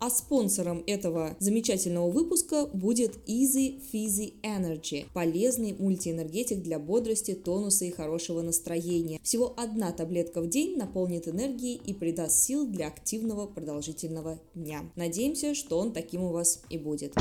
А спонсором этого замечательного выпуска будет Easy Fizzy Energy – полезный мультиэнергетик для бодрости, тонуса и хорошего настроения. Всего одна таблетка в день наполнит энергией и придаст сил для активного продолжительного дня. Надеемся, что он таким у вас и будет.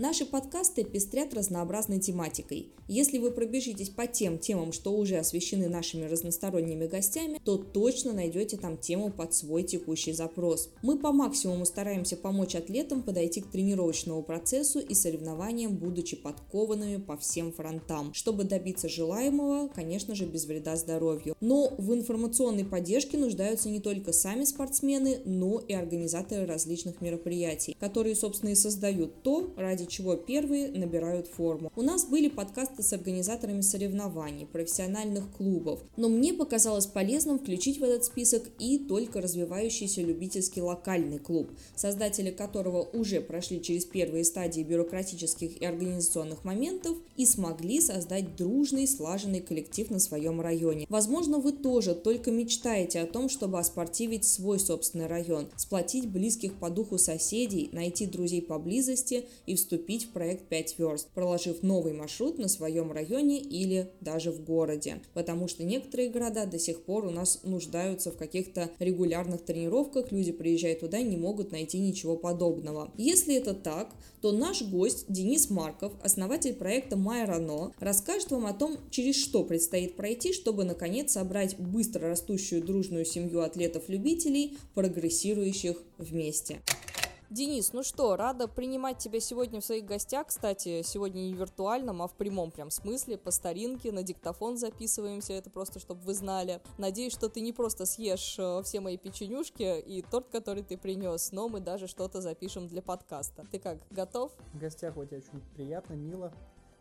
Наши подкасты пестрят разнообразной тематикой. Если вы пробежитесь по тем темам, что уже освещены нашими разносторонними гостями, то точно найдете там тему под свой текущий запрос. Мы по максимуму стараемся помочь атлетам подойти к тренировочному процессу и соревнованиям, будучи подкованными по всем фронтам, чтобы добиться желаемого, конечно же, без вреда здоровью. Но в информационной поддержке нуждаются не только сами спортсмены, но и организаторы различных мероприятий, которые, собственно, и создают то, ради чего первые набирают форму. У нас были подкасты с организаторами соревнований, профессиональных клубов, но мне показалось полезным включить в этот список и только развивающийся любительский локальный клуб, создатели которого уже прошли через первые стадии бюрократических и организационных моментов и смогли создать дружный, слаженный коллектив на своем районе. Возможно, вы тоже только мечтаете о том, чтобы оспортивить свой собственный район, сплотить близких по духу соседей, найти друзей поблизости и вступить вступить в проект 5 верст, проложив новый маршрут на своем районе или даже в городе. Потому что некоторые города до сих пор у нас нуждаются в каких-то регулярных тренировках, люди приезжают туда и не могут найти ничего подобного. Если это так, то наш гость Денис Марков, основатель проекта Майрано, расскажет вам о том, через что предстоит пройти, чтобы наконец собрать быстро растущую дружную семью атлетов-любителей, прогрессирующих вместе. Денис, ну что, рада принимать тебя сегодня в своих гостях. Кстати, сегодня не в виртуальном, а в прямом прям смысле, по старинке, на диктофон записываемся, это просто, чтобы вы знали. Надеюсь, что ты не просто съешь э, все мои печенюшки и торт, который ты принес, но мы даже что-то запишем для подкаста. Ты как, готов? В гостях у тебя очень приятно, мило.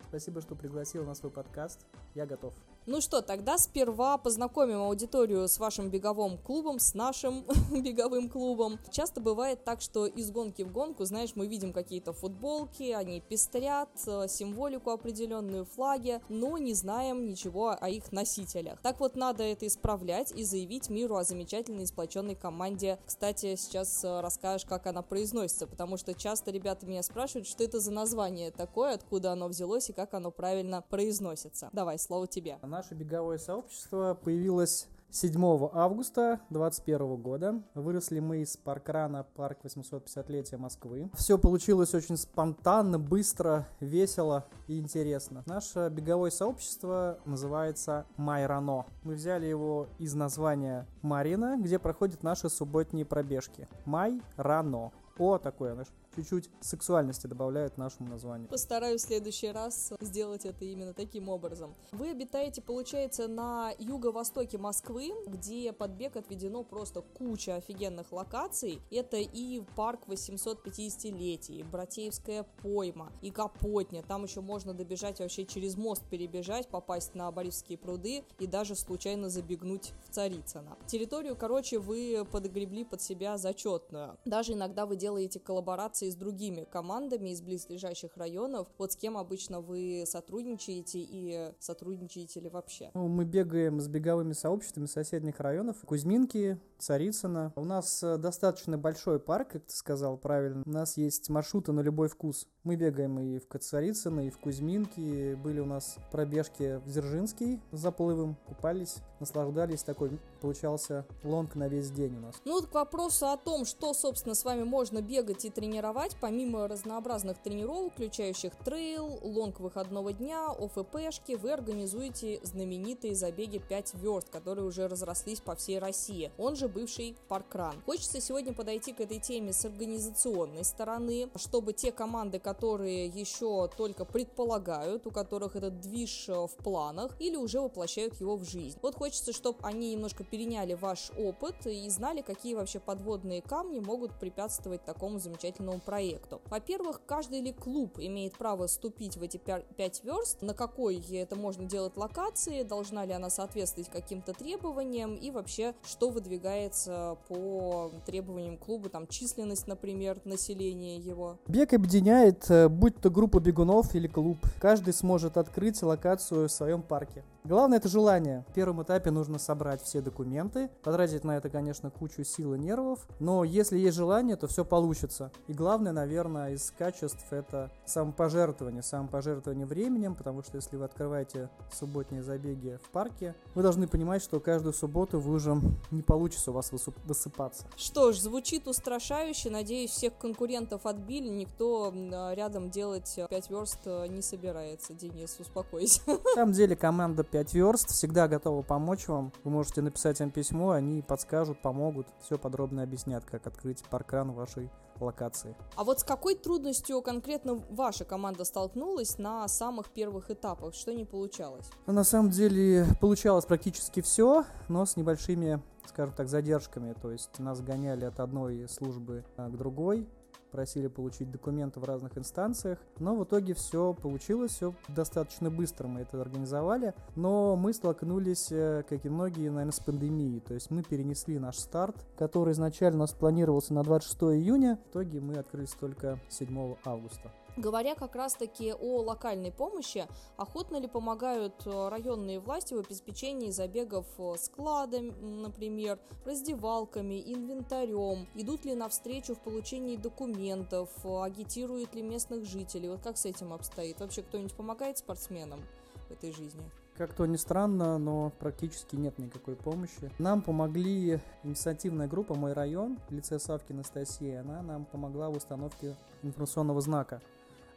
Спасибо, что пригласил на свой подкаст. Я готов. Ну что, тогда сперва познакомим аудиторию с вашим беговым клубом, с нашим беговым клубом. Часто бывает так, что из гонки в гонку, знаешь, мы видим какие-то футболки, они пестрят, э, символику определенную, флаги, но не знаем ничего о их носителях. Так вот, надо это исправлять и заявить миру о замечательной сплоченной команде. Кстати, сейчас э, расскажешь, как она произносится, потому что часто ребята меня спрашивают, что это за название такое, откуда оно взялось и как оно правильно произносится. Давай, слово тебе. Она Наше беговое сообщество появилось 7 августа 2021 года. Выросли мы из паркрана парк 850-летия Москвы. Все получилось очень спонтанно, быстро, весело и интересно. Наше беговое сообщество называется Майрано. Мы взяли его из названия Марина, где проходят наши субботние пробежки. Майрано. О, такое, наш чуть-чуть сексуальности добавляют нашему названию. Постараюсь в следующий раз сделать это именно таким образом. Вы обитаете, получается, на юго-востоке Москвы, где под бег отведено просто куча офигенных локаций. Это и парк 850-летий, и Братеевская пойма, и Капотня. Там еще можно добежать вообще через мост перебежать, попасть на Борисовские пруды и даже случайно забегнуть в Царицыно. Территорию, короче, вы подогребли под себя зачетную. Даже иногда вы делаете коллаборации с другими командами из близлежащих районов? Вот с кем обычно вы сотрудничаете и сотрудничаете ли вообще? Ну, мы бегаем с беговыми сообществами соседних районов. Кузьминки, Царицына. У нас э, достаточно большой парк, как ты сказал правильно. У нас есть маршруты на любой вкус. Мы бегаем и в Царицыно, и в Кузьминки. Были у нас пробежки в Дзержинский с заплывом. Купались, наслаждались. Такой получался long на весь день у нас. Ну вот к вопросу о том, что, собственно, с вами можно бегать и тренировать, помимо разнообразных тренировок, включающих трейл, long выходного дня, ОФПшки, вы организуете знаменитые забеги 5 верст, которые уже разрослись по всей России. Он же бывший parkrun. Хочется сегодня подойти к этой теме с организационной стороны, чтобы те команды, которые еще только предполагают, у которых этот движ э, в планах или уже воплощают его в жизнь. Вот хочется, чтобы они немножко переняли ваш опыт и знали, какие вообще подводные камни могут препятствовать такому замечательному проекту. Во-первых, каждый ли клуб имеет право ступить в эти 5 верст, на какой это можно делать локации, должна ли она соответствовать каким-то требованиям и вообще, что выдвигается по требованиям клуба, там численность, например, населения его. Бег объединяет, э, будь то группа бегунов или клуб. Каждый сможет открыть локацию в своем парке. Главное это желание. В первом этапе нужно собрать все документы, потратить на это, конечно, кучу сил и нервов, но если есть желание, то все получится. И главное, наверное, из качеств это самопожертвование, самопожертвование временем, потому что если вы открываете субботние забеги в парке, вы должны понимать, что каждую субботу вы уже не получится у вас высыпаться. Что ж, звучит устрашающе. Надеюсь, всех конкурентов отбили, никто рядом делать 5 верст э, не собирается. Денис, успокойся. На самом деле команда 5 верст всегда готова помочь вам. Вы можете написать им письмо, они подскажут, помогут, все подробно объяснят, как открыть паркран вашей локации. А вот с какой трудностью конкретно ваша команда столкнулась на самых первых этапах? Что не получалось? Ну, на самом деле получалось практически все, но с небольшими, скажем так, задержками. То есть нас гоняли от одной службы а, к другой просили получить документы в разных инстанциях, но в итоге все получилось, все достаточно быстро мы это организовали, но мы столкнулись, э, как и многие, наверное, с пандемией, то есть мы перенесли наш старт, который изначально у нас планировался на 26 июня, в итоге мы открылись только 7 августа. Говоря как раз-таки о локальной помощи, охотно ли помогают э, районные власти в обеспечении забегов э, складами, например, раздевалками, инвентарем? Идут ли навстречу в получении документов? Агитируют ли местных жителей? Вот как с этим обстоит? Вообще кто-нибудь помогает спортсменам в этой жизни? Как то ни странно, но практически нет никакой помощи. Нам помогли инициативная группа «Мой район», в лице Савки Анастасии. Она нам помогла в установке информационного знака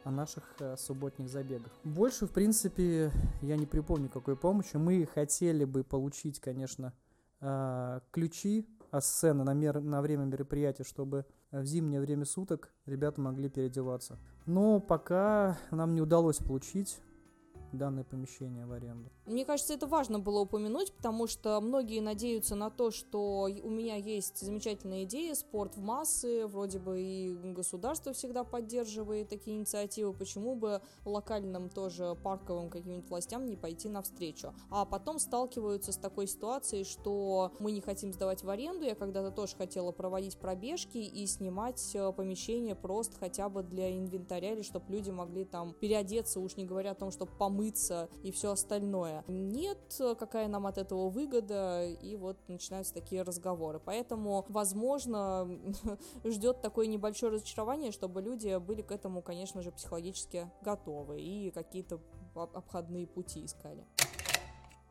о наших э, субботних забегах. Больше, в принципе, я не припомню какой помощи. Мы хотели бы получить, конечно, э, ключи от сцены на, мер, на время мероприятия, чтобы в зимнее время суток ребята могли переодеваться. Но пока нам не удалось получить данное помещение в аренду. Мне кажется, это важно было упомянуть, потому что многие надеются на то, что у меня есть замечательная идея, спорт в массы, вроде бы и государство всегда поддерживает такие инициативы, почему бы локальным тоже парковым каким-нибудь властям не пойти навстречу. А потом сталкиваются с такой ситуацией, что мы не хотим сдавать в аренду, я когда-то тоже хотела проводить пробежки и снимать э, помещение просто хотя бы для инвентаря, или чтобы люди могли там переодеться, уж не говоря о том, чтобы помыться и все остальное. Нет, какая нам от этого выгода, и вот начинаются такие разговоры. Поэтому, возможно, ждет такое небольшое разочарование, чтобы люди были к этому, конечно же, психологически готовы и какие-то обходные пути искали.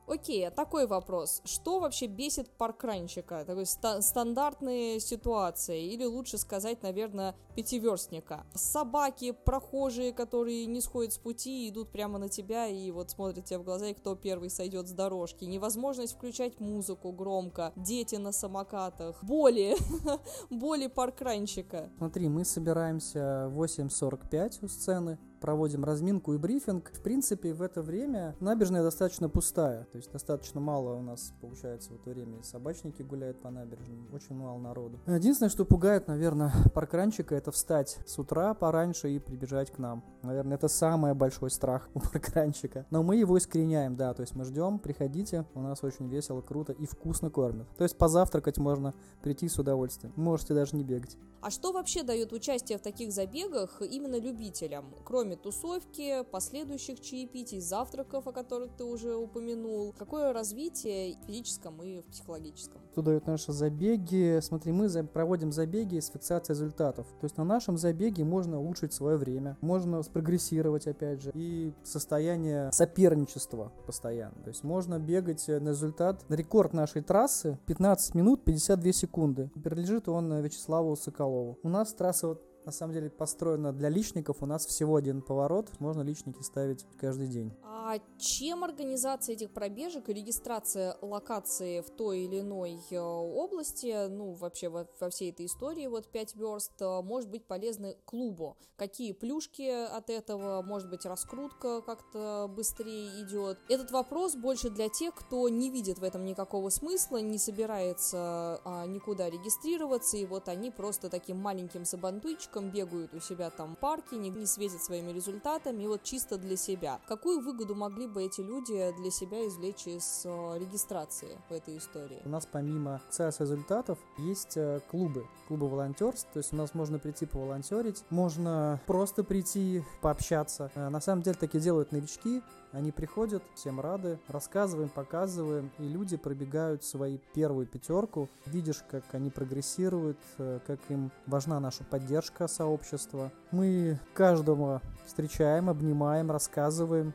Окей, а такой вопрос. Что вообще бесит паркранщика? Такой ста- стандартные ситуации, или лучше сказать, наверное, пятиверстника. Собаки, прохожие, которые не сходят с пути, идут прямо на тебя и вот смотрят тебе в глаза, и кто первый сойдет с дорожки. Невозможность включать музыку громко, дети на самокатах, боли, боли паркранщика. Смотри, мы собираемся в 8.45 у сцены, проводим разминку и брифинг. В принципе, в это время набережная достаточно пустая. То есть достаточно мало у нас получается в это время. Собачники гуляют по набережной, очень мало народу. Единственное, что пугает, наверное, паркранчика, это встать с утра пораньше и прибежать к нам. Наверное, это самый большой страх у паркранчика. Но мы его искореняем, да, то есть мы ждем, приходите, у нас очень весело, круто и вкусно кормят. То есть позавтракать можно прийти с удовольствием. Можете даже не бегать. А что вообще дает участие в таких забегах именно любителям? Кроме тусовки, последующих чаепитий, завтраков, о которых ты уже упомянул. Какое развитие в физическом и в психологическом? Что дают наши забеги? Смотри, мы проводим забеги с фиксацией результатов. То есть на нашем забеге можно улучшить свое время, можно спрогрессировать, опять же, и состояние соперничества постоянно. То есть можно бегать на результат. Рекорд нашей трассы 15 минут 52 секунды. Принадлежит он Вячеславу Соколову Соколову. У нас трасса вот на самом деле построена для личников. У нас всего один поворот, можно личники ставить каждый день. А чем организация этих пробежек и регистрация локации в той или иной э, области, ну, вообще во, во всей этой истории, вот 5 верст, э, может быть полезны клубу? Какие плюшки от этого? Может быть, раскрутка как-то быстрее идет? Этот вопрос больше для тех, кто не видит в этом никакого смысла, не собирается а, никуда регистрироваться, и вот они просто таким маленьким сабантуйчиком рядышком, бегают у себя там в парке, не, не светят своими результатами, и вот чисто для себя. Какую выгоду могли бы эти люди для себя извлечь из э, регистрации в этой истории? У нас помимо ЦАС результатов есть э, клубы, клубы волонтерств, то есть у нас можно прийти поволонтерить, можно просто прийти пообщаться. Э, на самом деле такие делают новички, они приходят, всем рады, рассказываем, показываем, и люди пробегают свои первую пятерку. Видишь, как они прогрессируют, э, как им важна наша поддержка сообщества. Мы каждого встречаем, обнимаем, рассказываем,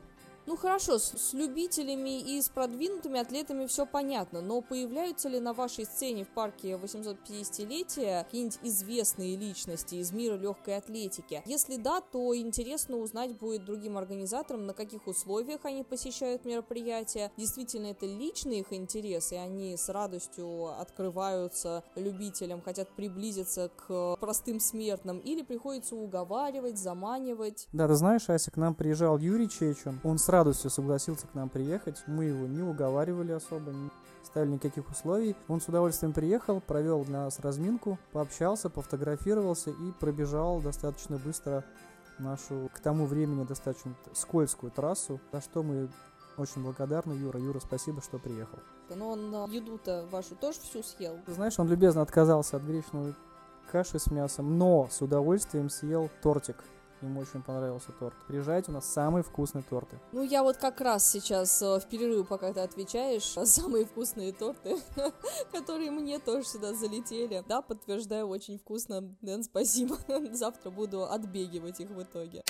ну хорошо, с, с любителями и с продвинутыми атлетами все понятно, но появляются ли на вашей сцене в парке 850-летия какие-нибудь известные личности из мира легкой атлетики? Если да, то интересно узнать будет другим организаторам, на каких условиях они посещают мероприятия. Действительно, это личные их интересы, и они с радостью открываются любителям, хотят приблизиться к простым смертным, или приходится уговаривать, заманивать. Да, ты знаешь, Ася, к нам приезжал Юрий Чечун, он сразу радостью согласился к нам приехать. Мы его не уговаривали особо, не ставили никаких условий. Он с удовольствием приехал, провел для нас разминку, пообщался, пофотографировался и пробежал достаточно быстро нашу к тому времени достаточно скользкую трассу, за что мы очень благодарны, Юра. Юра, спасибо, что приехал. Но он а, еду-то вашу тоже всю съел? Ты знаешь, он любезно отказался от гречневой каши с мясом, но с удовольствием съел тортик Ему очень понравился торт. Приезжайте, у нас самые вкусные торты. Ну, я вот как раз сейчас э, в перерыве, пока ты отвечаешь, самые вкусные торты, которые мне тоже сюда залетели. Да, подтверждаю, очень вкусно. Дэн, спасибо. Завтра буду отбегивать их в итоге.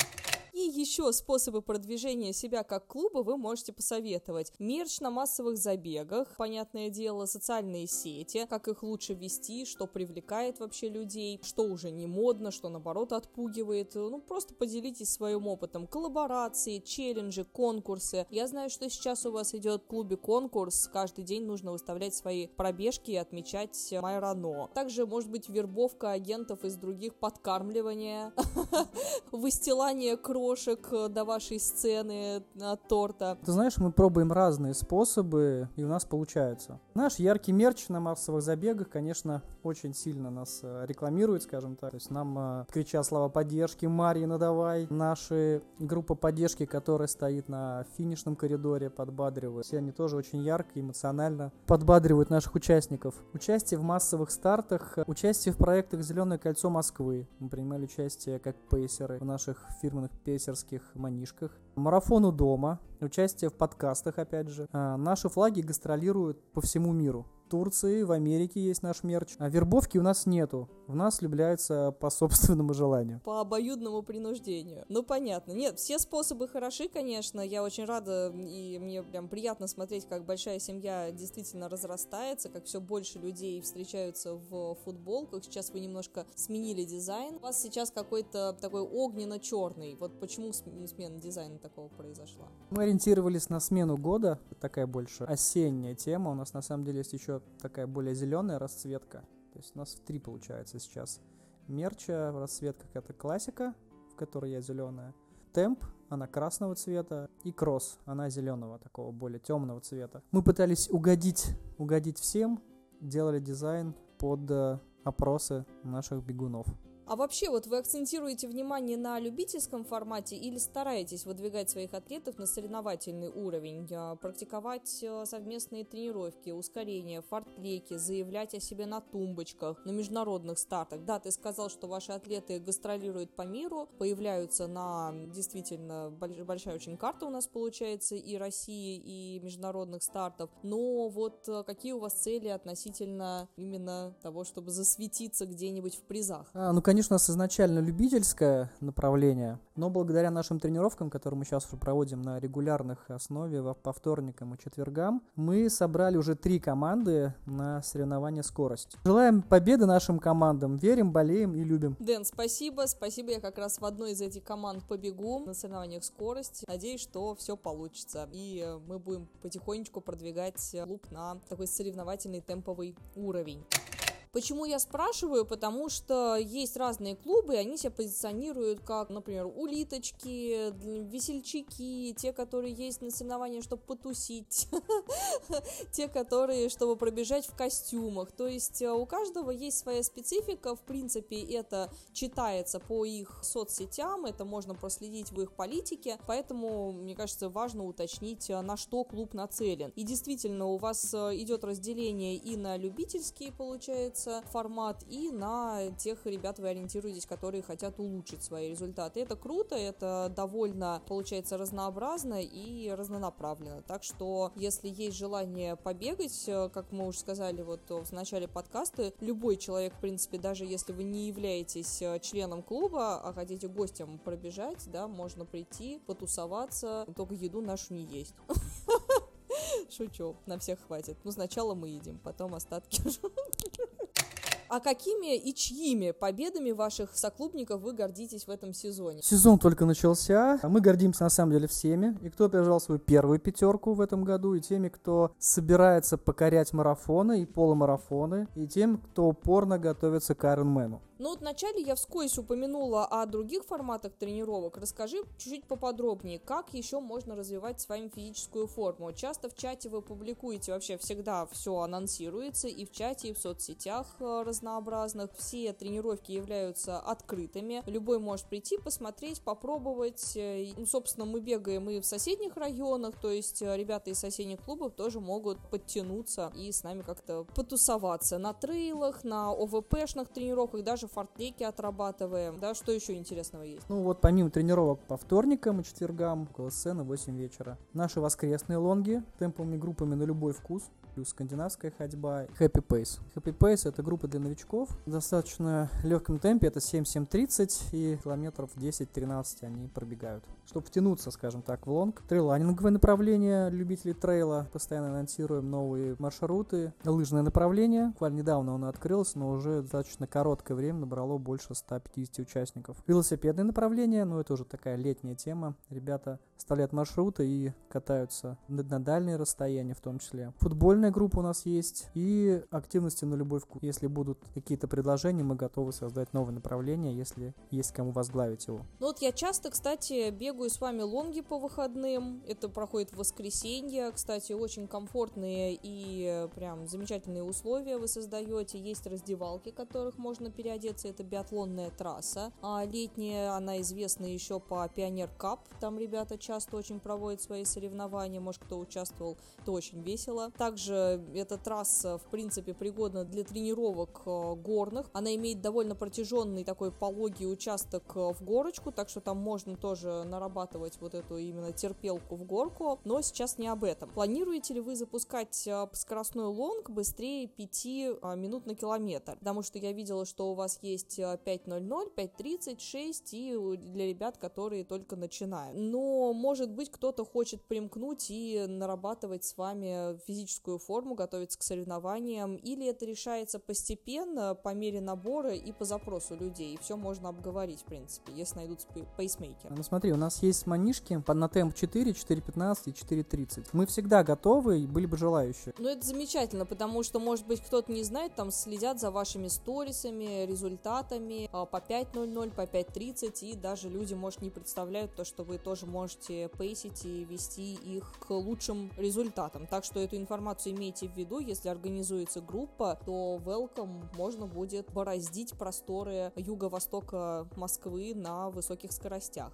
Какие еще способы продвижения себя как клуба вы можете посоветовать? Мерч на массовых забегах, понятное дело, социальные сети, как их лучше вести, что привлекает вообще людей, что уже не модно, что наоборот отпугивает. Ну, просто поделитесь своим опытом. Коллаборации, челленджи, конкурсы. Я знаю, что сейчас у вас идет в клубе конкурс. Каждый день нужно выставлять свои пробежки и отмечать Майрано. Также, может быть, вербовка агентов из других, подкармливание, выстилание крови крошек э, до вашей сцены от торта. Ты знаешь, мы пробуем разные способы, и у нас получается. Наш яркий мерч на массовых забегах, конечно, очень сильно нас э, рекламирует, скажем так. То есть нам э, кричат слова поддержки, Марьина, давай. Наши группа поддержки, которая стоит на финишном коридоре, подбадривает. Все они тоже очень ярко, эмоционально подбадривают наших участников. Участие в массовых стартах, участие в проектах «Зеленое кольцо Москвы». Мы принимали участие как пейсеры в наших фирменных пейсерских манишках. Марафон у дома, участие в подкастах, опять же. А, наши флаги гастролируют по всему миру. Турции, в Америке есть наш мерч. А вербовки у нас нету. В нас влюбляются по собственному желанию. По обоюдному принуждению. Ну, понятно. Нет, все способы хороши, конечно. Я очень рада, и мне прям приятно смотреть, как большая семья действительно разрастается, как все больше людей встречаются в футболках. Сейчас вы немножко сменили дизайн. У вас сейчас какой-то такой огненно-черный. Вот почему смена дизайна такого произошла? Мы ориентировались на смену года. Такая больше осенняя тема. У нас на самом деле есть еще такая более зеленая расцветка. То есть у нас в три получается сейчас. Мерча расцветка это классика, в которой я зеленая. Темп, она красного цвета. И кросс, она зеленого, такого более темного цвета. Мы пытались угодить, угодить всем, делали дизайн под э, опросы наших бегунов. А вообще, вот вы акцентируете внимание на любительском формате или стараетесь выдвигать своих атлетов на соревновательный уровень, а, практиковать э, совместные тренировки, ускорения, фортлеки, заявлять о себе на тумбочках, на международных стартах? Да, ты сказал, что ваши атлеты гастролируют по миру, появляются на действительно большая очень карта у нас получается и России, и международных стартов, но вот э, какие у вас цели относительно именно того, чтобы засветиться где-нибудь в призах? А, ну, конечно, конечно, у изначально любительское направление, но благодаря нашим тренировкам, которые мы сейчас проводим на регулярных основе по вторникам и четвергам, мы собрали уже три команды на соревнования скорость. Желаем победы нашим командам, верим, болеем и любим. Дэн, спасибо, спасибо, я как раз в одной из этих команд побегу на соревнованиях скорость. Надеюсь, что все получится, и мы будем потихонечку продвигать клуб на такой соревновательный темповый уровень. Почему я спрашиваю? Потому что есть разные клубы, и они себя позиционируют как, например, улиточки, весельчаки, те, которые есть на соревнованиях, чтобы потусить, те, которые, чтобы пробежать в костюмах. То есть э, у каждого есть своя специфика, в принципе, это читается по их соцсетям, это можно проследить в их политике, поэтому, мне кажется, важно уточнить, э, на что клуб нацелен. И действительно, у вас э, идет разделение и на любительский, получается, формат, и на тех ребят вы ориентируетесь, которые хотят улучшить свои результаты. Это круто, это довольно, получается, разнообразно и разнонаправленно. Так что, если есть желание побегать, э, как мы уже сказали вот в начале подкаста, любой человек, в принципе, даже если вы не являетесь членом клуба, а хотите гостем пробежать, да, можно прийти, потусоваться, только еду нашу не есть. Шучу, на всех хватит. Ну, сначала мы едим, потом остатки А какими и чьими победами ваших соклубников вы гордитесь в этом сезоне? Сезон только начался. Мы гордимся на самом деле всеми. И кто пережал свою первую пятерку в этом году, и теми, кто собирается покорять марафоны и полумарафоны, и тем, кто упорно готовится к Ironman. Ну вот вначале я вскользь упомянула о других форматах тренировок. Расскажи чуть-чуть поподробнее, как еще можно развивать с вами физическую форму. Часто в чате вы публикуете, вообще всегда все анонсируется и в чате, и в соцсетях э, разнообразных. Все тренировки являются открытыми. Любой может прийти, посмотреть, попробовать. Э, ну, собственно, мы бегаем и в соседних районах, то есть э, ребята из соседних клубов тоже могут подтянуться и с нами как-то потусоваться на трейлах, на ОВПшных тренировках, даже также фартлеки отрабатываем. Да, что еще интересного есть? Ну вот помимо тренировок по вторникам и четвергам, около сцены 8 вечера. Наши воскресные лонги темповыми группами на любой вкус плюс скандинавская ходьба, Happy Pace. Happy Pace это группа для новичков, в достаточно легком темпе, это 7-7-30 и километров 10-13 они пробегают. Чтобы втянуться, скажем так, в лонг. Трейлраннинговое направление, любителей трейла, постоянно анонсируем новые маршруты. Лыжное направление, буквально недавно оно открылось, но уже достаточно короткое время набрало больше 150 участников. Велосипедное направление, ну это уже такая летняя тема. Ребята оставляют маршруты и катаются на, на дальние расстояния в том числе. Футбольная группа у нас есть и активности на любой вкус. Если будут какие-то предложения, мы готовы создать новое направление, если есть кому возглавить его. Ну вот я часто, кстати, бегаю с вами лонги по выходным. Это проходит в воскресенье. Кстати, очень комфортные и прям замечательные условия вы создаете. Есть раздевалки, которых можно переодеться. Это биатлонная трасса. А летняя, она известна еще по Пионер Кап. Там ребята часто очень проводят свои соревнования. Может, кто участвовал, то очень весело. Также эта трасса, в принципе, пригодна для тренировок э, горных. Она имеет довольно протяженный такой пологий участок э, в горочку, так что там можно тоже нарабатывать вот эту именно терпелку в горку, но сейчас не об этом. Планируете ли вы запускать э, скоростной лонг быстрее 5 минут на километр? Потому что я видела, что у вас есть 5.00, 5.30, 6 и для ребят, которые только начинают. Но, может быть, кто-то хочет примкнуть и нарабатывать с вами физическую форму, готовиться к соревнованиям, или это решается постепенно, по мере набора и по запросу людей, и все можно обговорить, в принципе, если найдутся пейсмейкеры. Ну смотри, у нас есть манишки на темп 4, 4.15 и 4.30. Мы всегда готовы и были бы желающие. Ну это замечательно, потому что, может быть, кто-то не знает, там следят за вашими сторисами, результатами а, по 5.00, по 5.30, и даже люди, может, не представляют то, что вы тоже можете пейсить и вести их к лучшим результатам. Так что эту информацию имейте в виду, если организуется группа, то welcome можно будет бороздить просторы юго-востока Москвы на высоких скоростях.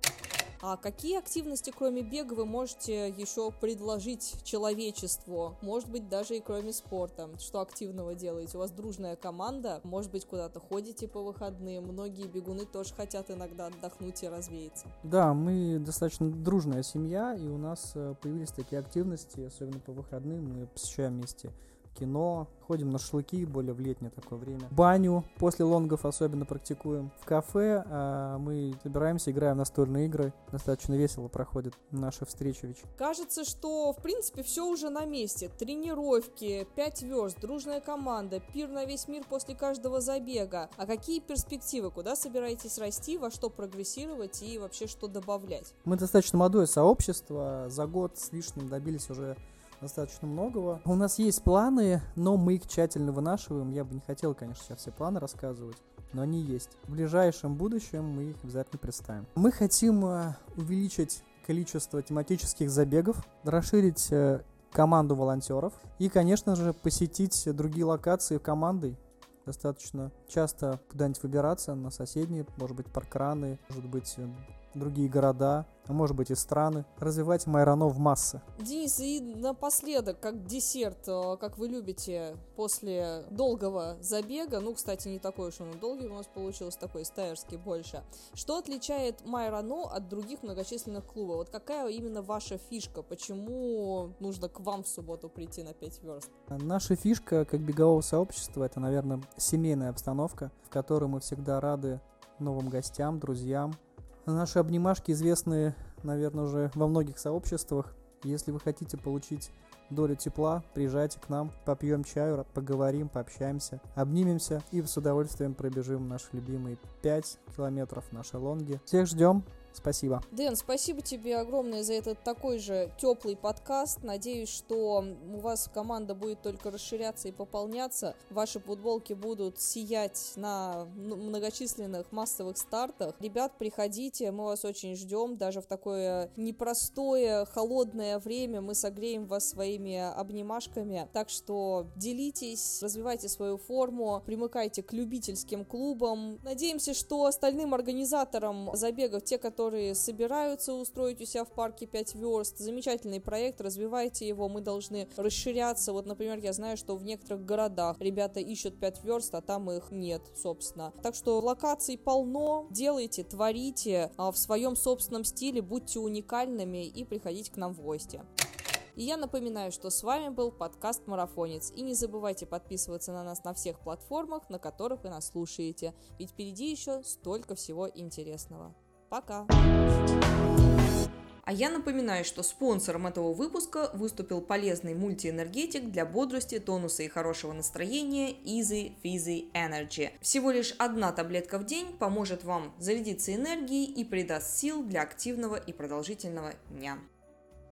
А какие активности, кроме бега, вы можете еще предложить человечеству? Может быть, даже и кроме спорта. Что активного делаете? У вас дружная команда, может быть, куда-то ходите по выходным. Многие бегуны тоже хотят иногда отдохнуть и развеяться. Да, мы достаточно дружная семья, и у нас э, появились такие активности, особенно по выходным. Мы посещаем вместе кино, ходим на шашлыки, более в летнее такое время. Баню после лонгов особенно практикуем. В кафе а, мы собираемся, играем настольные игры. Достаточно весело проходит наша встреча вечер. Кажется, что в принципе все уже на месте. Тренировки, 5 верст, дружная команда, пир на весь мир после каждого забега. А какие перспективы? Куда собираетесь расти, во что прогрессировать и вообще что добавлять? Мы достаточно молодое сообщество. За год с лишним добились уже достаточно многого. У нас есть планы, но мы их тщательно вынашиваем. Я бы не хотел, конечно, сейчас все планы рассказывать но они есть. В ближайшем будущем мы их обязательно представим. Мы хотим э, увеличить количество тематических забегов, расширить э, команду волонтеров и, конечно же, посетить другие локации командой. Достаточно часто куда-нибудь выбираться на соседние, может быть, паркраны, может быть, э, другие города, а может быть и страны, развивать Майрано в массы. Денис, и напоследок, как десерт, э, как вы любите, после долгого забега, ну, кстати, не такой уж он долгий у нас получился, такой стайерский больше, что отличает Майрано от других многочисленных клубов? Вот какая именно ваша фишка? Почему нужно к вам в субботу прийти на 5 верст? Наша фишка, как бегового сообщества, это, наверное, семейная обстановка, в которой мы всегда рады новым гостям, друзьям, Наши обнимашки известны, наверное, уже во многих сообществах. Если вы хотите получить долю тепла, приезжайте к нам, попьем чаю, поговорим, пообщаемся, обнимемся и с удовольствием пробежим наши любимые 5 километров нашей лонги. Всех ждем! Спасибо. Дэн, спасибо тебе огромное за этот такой же теплый подкаст. Надеюсь, что у вас команда будет только расширяться и пополняться. Ваши футболки будут сиять на многочисленных массовых стартах. Ребят, приходите, мы вас очень ждем. Даже в такое непростое, холодное время мы согреем вас своими обнимашками. Так что делитесь, развивайте свою форму, примыкайте к любительским клубам. Надеемся, что остальным организаторам забегов, те, которые которые собираются устроить у себя в парке 5 верст. Замечательный проект, развивайте его, мы должны расширяться. Вот, например, я знаю, что в некоторых городах ребята ищут 5 верст, а там их нет, собственно. Так что локаций полно, делайте, творите а, в своем собственном стиле, будьте уникальными и приходите к нам в гости. И я напоминаю, что с вами был подкаст «Марафонец». И не забывайте подписываться на нас на всех платформах, на которых вы нас слушаете. Ведь впереди еще столько всего интересного. Пока! А я напоминаю, что спонсором этого выпуска выступил полезный мультиэнергетик для бодрости, тонуса и хорошего настроения Easy Fizzy Energy. Всего лишь одна таблетка в день поможет вам зарядиться энергией и придаст сил для активного и продолжительного дня.